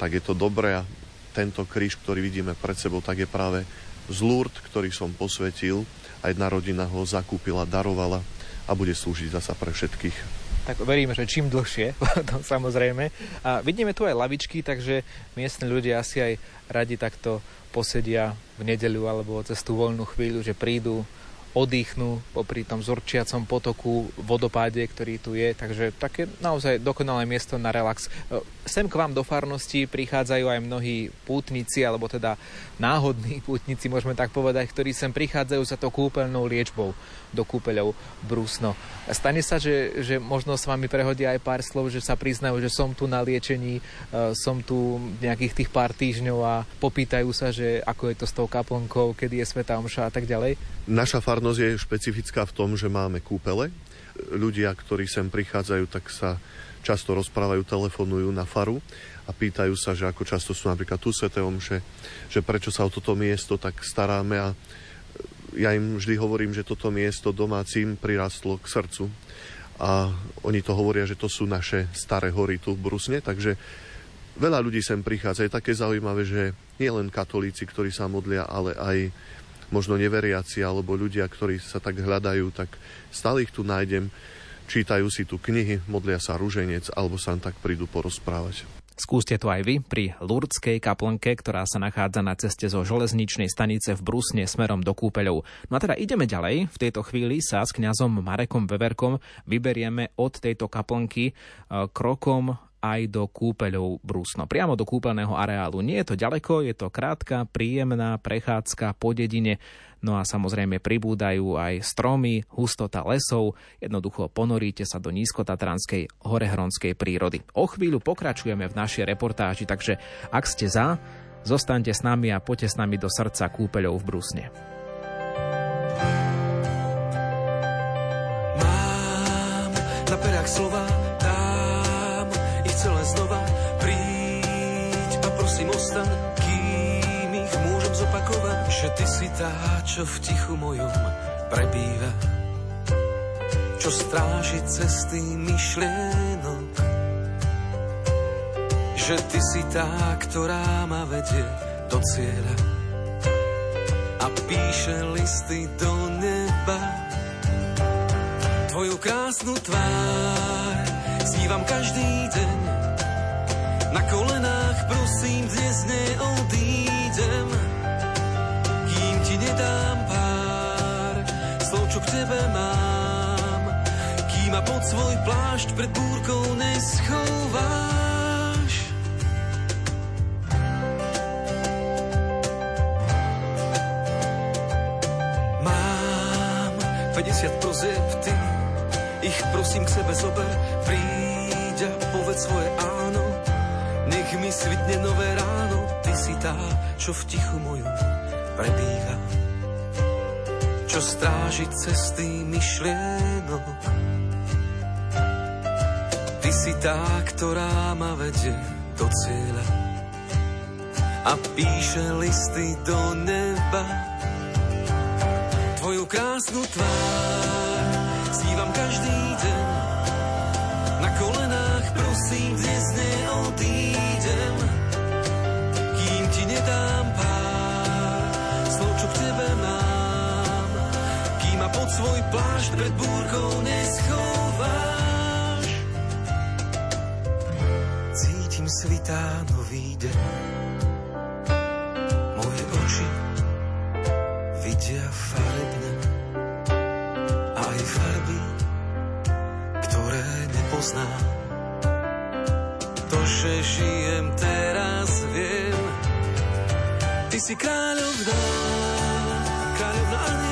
tak je to dobré a tento kríž, ktorý vidíme pred sebou, tak je práve z Lourdes, ktorý som posvetil a jedna rodina ho zakúpila, darovala a bude slúžiť zasa pre všetkých tak veríme, že čím dlhšie, to samozrejme. A vidíme tu aj lavičky, takže miestni ľudia asi aj radi takto posedia v nedeľu alebo cez tú voľnú chvíľu, že prídu, oddychnú popri tom zorčiacom potoku, vodopáde, ktorý tu je, takže také naozaj dokonalé miesto na relax. E, sem k vám do farnosti prichádzajú aj mnohí pútnici, alebo teda náhodní pútnici, môžeme tak povedať, ktorí sem prichádzajú za to kúpeľnou liečbou do kúpeľov Brusno. Stane sa, že, že možno s vami prehodia aj pár slov, že sa priznajú, že som tu na liečení, e, som tu nejakých tých pár týždňov a popýtajú sa, že ako je to s tou kaplnkou, kedy je Sveta Omša a tak ďalej? Naša farnosť je špecifická v tom, že máme kúpele. Ľudia, ktorí sem prichádzajú, tak sa často rozprávajú, telefonujú na faru a pýtajú sa, že ako často sú napríklad tu Svete Omše, že prečo sa o toto miesto tak staráme a ja im vždy hovorím, že toto miesto domácim prirastlo k srdcu a oni to hovoria, že to sú naše staré hory tu v Brusne, takže veľa ľudí sem prichádza. Je také zaujímavé, že nie len katolíci, ktorí sa modlia, ale aj možno neveriaci alebo ľudia, ktorí sa tak hľadajú, tak stále ich tu nájdem. Čítajú si tu knihy, modlia sa ruženec alebo sa tak prídu porozprávať. Skúste to aj vy pri Lurdskej kaplnke, ktorá sa nachádza na ceste zo železničnej stanice v Brusne smerom do Kúpeľov. No a teda ideme ďalej. V tejto chvíli sa s kňazom Marekom Veverkom vyberieme od tejto kaplnky e, krokom aj do kúpeľov Brusno. Priamo do kúpeľného areálu. Nie je to ďaleko, je to krátka, príjemná prechádzka po dedine, no a samozrejme pribúdajú aj stromy, hustota lesov, jednoducho ponoríte sa do nízkotatranskej horehronskej prírody. O chvíľu pokračujeme v našej reportáži, takže ak ste za, zostaňte s nami a poďte s nami do srdca kúpeľov v Brusne. Mám na perách slova že ty si tá, čo v tichu mojom prebýva, čo stráži cesty myšlienok. Že ty si tá, ktorá ma vedie do cieľa a píše listy do neba. Tvoju krásnu tvár snívam každý deň. Na kolenách prosím, dnes neodídem tebe mám, kým ma pod svoj plášť pred búrkou neschováš. Mám 50 prozieb, ty ich prosím k sebe zober, príď a povedz svoje áno, nech mi svitne nové ráno, ty si tá, čo v tichu mojom prebíha, čo stráži cesty myšlienok. Ty si tá, ktorá ma vedie do cieľa a píše listy do neba. Tvoju krásnu tvár svoj plášť pred búrkou neschováš. Cítim svitá nový deň. Moje oči vidia farebne aj farby, ktoré nepoznám. To, že žijem teraz, viem. Ty si kráľovná, kráľovná aniel.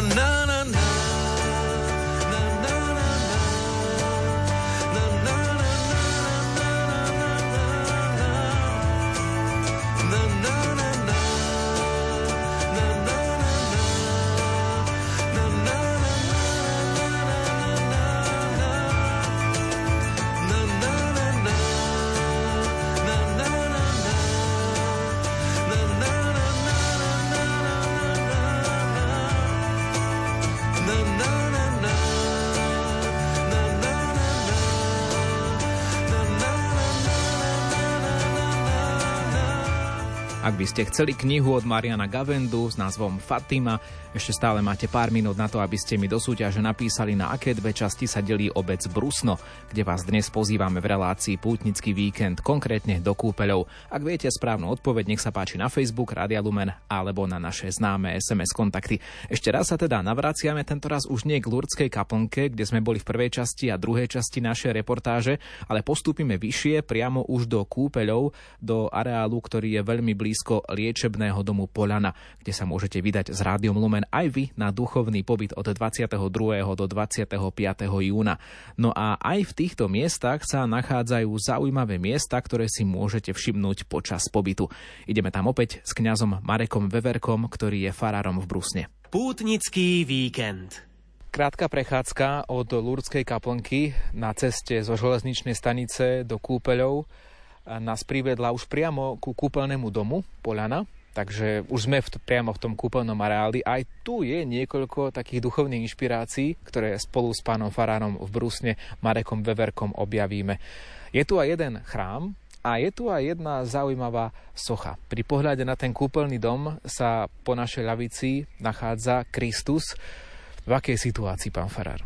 Na na By ste chceli knihu od Mariana Gavendu s názvom Fatima, ešte stále máte pár minút na to, aby ste mi do súťaže napísali, na aké dve časti sa delí obec Brusno, kde vás dnes pozývame v relácii Pútnický víkend, konkrétne do kúpeľov. Ak viete správnu odpoveď, nech sa páči na Facebook Radia Lumen alebo na naše známe SMS kontakty. Ešte raz sa teda navraciame, tento raz už nie k Lurdskej kaplnke, kde sme boli v prvej časti a druhej časti našej reportáže, ale postúpime vyššie, priamo už do kúpeľov, do areálu, ktorý je veľmi blízky blízko liečebného domu Polana, kde sa môžete vydať s Rádiom Lumen aj vy na duchovný pobyt od 22. do 25. júna. No a aj v týchto miestach sa nachádzajú zaujímavé miesta, ktoré si môžete všimnúť počas pobytu. Ideme tam opäť s kňazom Marekom Veverkom, ktorý je farárom v Brusne. Pútnický víkend. Krátka prechádzka od Lurdskej kaplnky na ceste zo železničnej stanice do kúpeľov nás privedla už priamo ku kúpeľnému domu Poľana, takže už sme v, priamo v tom kúpeľnom areáli. Aj tu je niekoľko takých duchovných inšpirácií, ktoré spolu s pánom Faránom v Brusne Marekom Veverkom objavíme. Je tu aj jeden chrám, a je tu aj jedna zaujímavá socha. Pri pohľade na ten kúpeľný dom sa po našej ľavici nachádza Kristus, v akej situácii, pán Farár?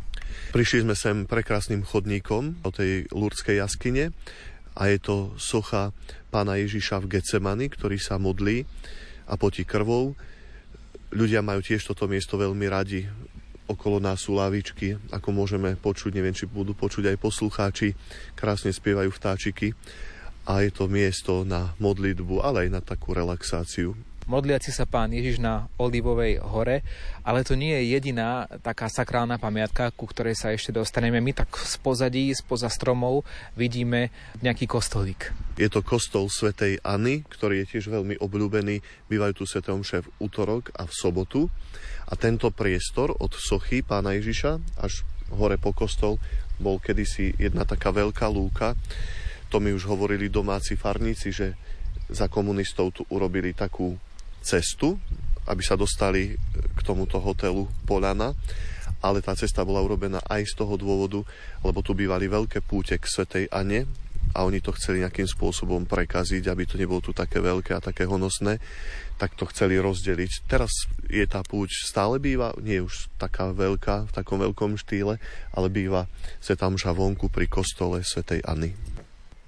Prišli sme sem prekrásnym chodníkom do tej lurdskej jaskyne a je to socha pána Ježiša v Getsemani, ktorý sa modlí a potí krvou. Ľudia majú tiež toto miesto veľmi radi. Okolo nás sú lavičky, ako môžeme počuť, neviem, či budú počuť aj poslucháči, krásne spievajú vtáčiky a je to miesto na modlitbu, ale aj na takú relaxáciu modliaci sa pán Ježiš na Olivovej hore, ale to nie je jediná taká sakrálna pamiatka, ku ktorej sa ešte dostaneme. My tak z pozadí, spoza stromov vidíme nejaký kostolík. Je to kostol svätej Anny, ktorý je tiež veľmi obľúbený. Bývajú tu sveté omše v útorok a v sobotu. A tento priestor od sochy pána Ježiša až hore po kostol bol kedysi jedna taká veľká lúka. To mi už hovorili domáci farníci, že za komunistov tu urobili takú cestu, aby sa dostali k tomuto hotelu Polana, ale tá cesta bola urobená aj z toho dôvodu, lebo tu bývali veľké púte k Svetej Ane a oni to chceli nejakým spôsobom prekaziť, aby to nebolo tu také veľké a také honosné, tak to chceli rozdeliť. Teraz je tá púť stále býva, nie už taká veľká, v takom veľkom štýle, ale býva sa tam vonku pri kostole Svetej Anny.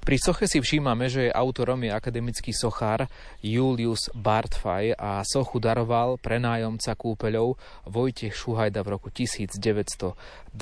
Pri soche si všímame, že autorom je akademický sochár Julius Bartfaj a sochu daroval prenájomca kúpeľov Vojtech Šuhajda v roku 1923.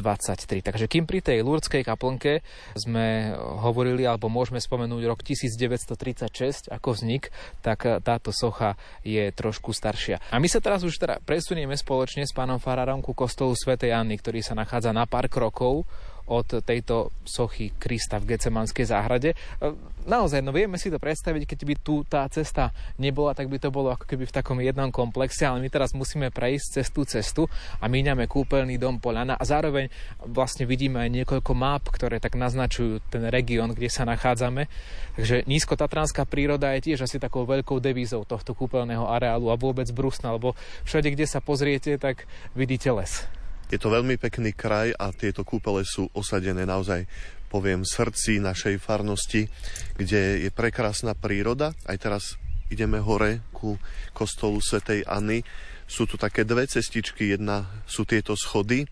Takže kým pri tej Lurdskej kaplnke sme hovorili, alebo môžeme spomenúť rok 1936 ako vznik, tak táto socha je trošku staršia. A my sa teraz už teda presunieme spoločne s pánom Farárom ku kostolu Svetej Anny, ktorý sa nachádza na pár krokov od tejto sochy Krista v Gecemanskej záhrade. E, naozaj, no vieme si to predstaviť, keď by tu tá cesta nebola, tak by to bolo ako keby v takom jednom komplexe, ale my teraz musíme prejsť cez cestu a míňame kúpeľný dom Poľana a zároveň vlastne vidíme aj niekoľko map, ktoré tak naznačujú ten región, kde sa nachádzame. Takže nízkotatranská príroda je tiež asi takou veľkou devízou tohto kúpeľného areálu a vôbec Brusna, lebo všade, kde sa pozriete, tak vidíte les. Je to veľmi pekný kraj a tieto kúpele sú osadené naozaj poviem, srdci našej farnosti, kde je prekrásna príroda. Aj teraz ideme hore ku kostolu Svetej Anny. Sú tu také dve cestičky, jedna sú tieto schody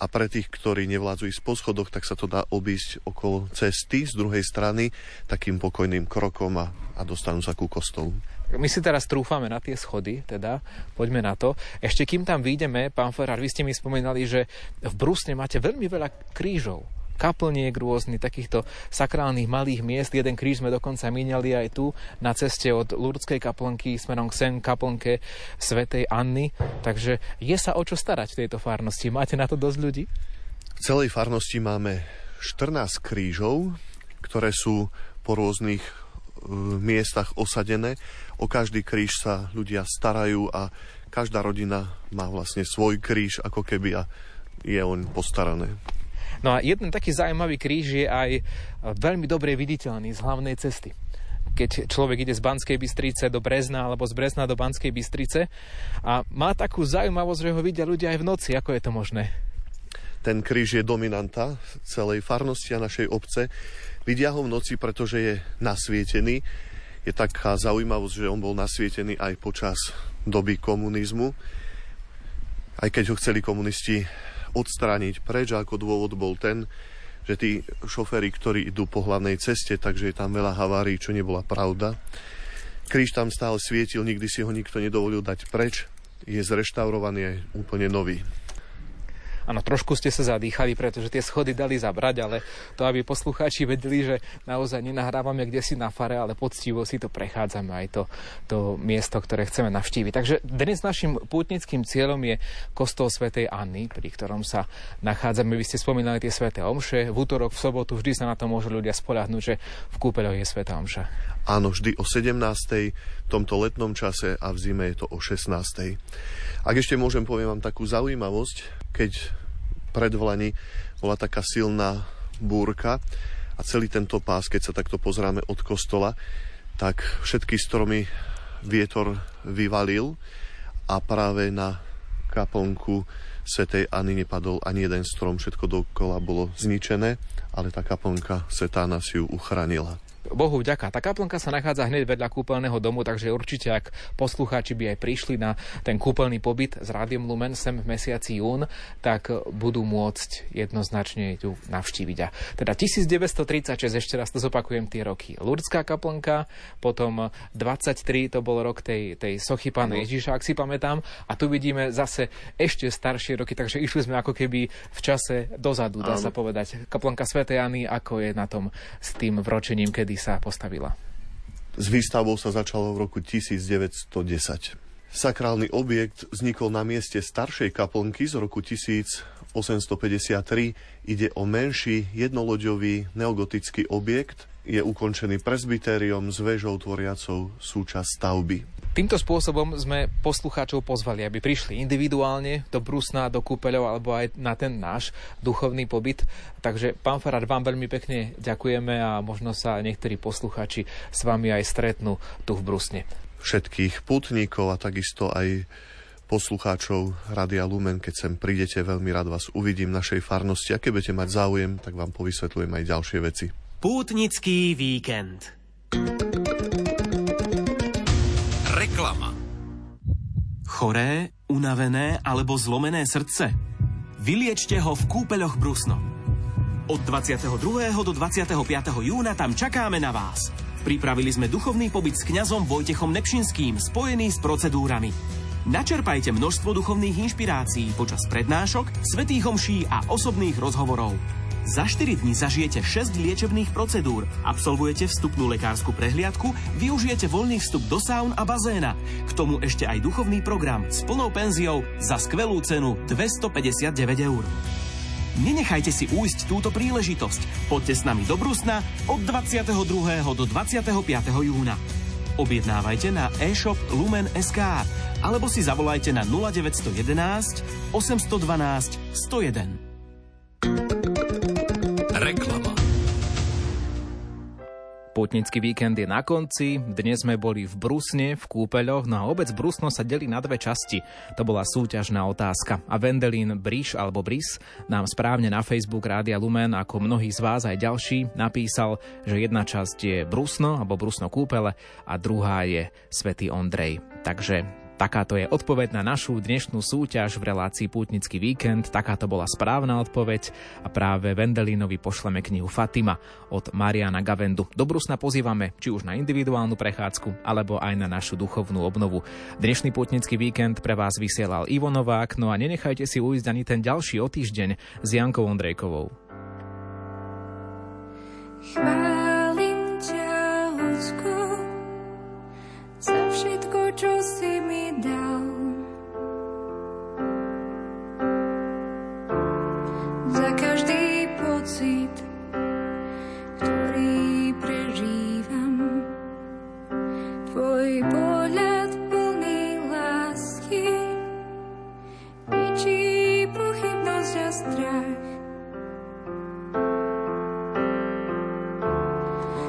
a pre tých, ktorí nevládzu ísť po schodoch, tak sa to dá obísť okolo cesty z druhej strany takým pokojným krokom a, a dostanú sa ku kostolu. My si teraz trúfame na tie schody, teda poďme na to. Ešte kým tam vyjdeme, pán Ferrar, vy ste mi spomínali, že v Brusne máte veľmi veľa krížov kaplniek rôznych, takýchto sakrálnych malých miest. Jeden kríž sme dokonca míňali aj tu na ceste od Lurdskej kaplnky smerom k Sen kaplnke svätej Anny. Takže je sa o čo starať v tejto farnosti. Máte na to dosť ľudí? V celej farnosti máme 14 krížov, ktoré sú po rôznych miestach osadené. O každý kríž sa ľudia starajú a každá rodina má vlastne svoj kríž ako keby a je on postarané. No a jeden taký zaujímavý kríž je aj veľmi dobre viditeľný z hlavnej cesty keď človek ide z Banskej Bystrice do Brezna alebo z Brezna do Banskej Bystrice a má takú zaujímavosť, že ho vidia ľudia aj v noci. Ako je to možné? Ten kríž je dominanta celej farnosti a našej obce. Vidia ho v noci, pretože je nasvietený. Je taká zaujímavosť, že on bol nasvietený aj počas doby komunizmu. Aj keď ho chceli komunisti odstrániť preč, ako dôvod bol ten, že tí šoféry, ktorí idú po hlavnej ceste, takže je tam veľa havárií, čo nebola pravda. Kríž tam stále svietil, nikdy si ho nikto nedovolil dať preč. Je zreštaurovaný, je úplne nový. Áno, trošku ste sa zadýchali, pretože tie schody dali zabrať, ale to, aby poslucháči vedeli, že naozaj nenahrávame kde si na fare, ale poctivo si to prechádzame aj to, to miesto, ktoré chceme navštíviť. Takže dnes našim pútnickým cieľom je kostol svätej Anny, pri ktorom sa nachádzame. Vy ste spomínali tie sväté omše. V útorok, v sobotu vždy sa na to môžu ľudia spolahnúť, že v kúpeľoch je svätá omša. Áno, vždy o 17. v tomto letnom čase a v zime je to o 16. Ak ešte môžem, poviem vám takú zaujímavosť, keď pred Vlani bola taká silná búrka a celý tento pás, keď sa takto pozráme od kostola, tak všetky stromy vietor vyvalil a práve na kaplnku Svetej Ani nepadol ani jeden strom, všetko dokola bolo zničené, ale tá kaplnka Setána si ju uchránila. Bohu vďaka. Tá kaplnka sa nachádza hneď vedľa kúpeľného domu, takže určite ak poslucháči by aj prišli na ten kúpeľný pobyt s Rádiom Lumen sem v mesiaci jún, tak budú môcť jednoznačne ju navštíviť. A teda 1936, ešte raz to zopakujem tie roky. Lurdská kaplnka, potom 23 to bol rok tej, tej sochy pána Ježiša, ak si pamätám. A tu vidíme zase ešte staršie roky, takže išli sme ako keby v čase dozadu, dá sa povedať. Kaplnka Sv. Jany, ako je na tom s tým vročením, kedy kedy sa postavila? S výstavbou sa začalo v roku 1910. Sakrálny objekt vznikol na mieste staršej kaplnky z roku 1853. Ide o menší jednoloďový neogotický objekt. Je ukončený presbytériom s väžou tvoriacou súčasť stavby. Týmto spôsobom sme poslucháčov pozvali, aby prišli individuálne do Brusna, do kúpeľov alebo aj na ten náš duchovný pobyt. Takže, pán Farad, vám veľmi pekne ďakujeme a možno sa niektorí poslucháči s vami aj stretnú tu v Brusne. Všetkých putníkov a takisto aj poslucháčov Radia Lumen, keď sem prídete, veľmi rád vás uvidím v našej farnosti a keď budete mať záujem, tak vám povysvetľujem aj ďalšie veci. Pútnický víkend. Choré, unavené alebo zlomené srdce? Vyliečte ho v kúpeľoch Brusno. Od 22. do 25. júna tam čakáme na vás. Pripravili sme duchovný pobyt s kňazom Vojtechom Nepšinským spojený s procedúrami. Načerpajte množstvo duchovných inšpirácií počas prednášok, svetých homší a osobných rozhovorov. Za 4 dní zažijete 6 liečebných procedúr, absolvujete vstupnú lekárskú prehliadku, využijete voľný vstup do saun a bazéna. K tomu ešte aj duchovný program s plnou penziou za skvelú cenu 259 eur. Nenechajte si újsť túto príležitosť. Poďte s nami do Brusna od 22. do 25. júna. Objednávajte na e-shop Lumen.sk alebo si zavolajte na 0911 812 101. Putnický víkend je na konci, dnes sme boli v Brusne, v kúpeľoch, no a obec Brusno sa delí na dve časti. To bola súťažná otázka. A Vendelín Briš alebo Bris nám správne na Facebook Rádia Lumen, ako mnohí z vás aj ďalší, napísal, že jedna časť je Brusno alebo Brusno kúpele a druhá je Svetý Ondrej. Takže Takáto je odpoveď na našu dnešnú súťaž v relácii Pútnický víkend. Takáto bola správna odpoveď a práve Vendelínovi pošleme knihu Fatima od Mariana Gavendu. Do Brusna pozývame či už na individuálnu prechádzku, alebo aj na našu duchovnú obnovu. Dnešný Pútnický víkend pre vás vysielal Ivo Novák, no a nenechajte si ujsť ani ten ďalší o týždeň s Jankou Ondrejkovou. Chválim pocit, ktorý prežívam, tvoj pohľad plný lásky, ničí pochybnosť a strach.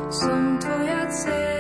Som tvoja dcera,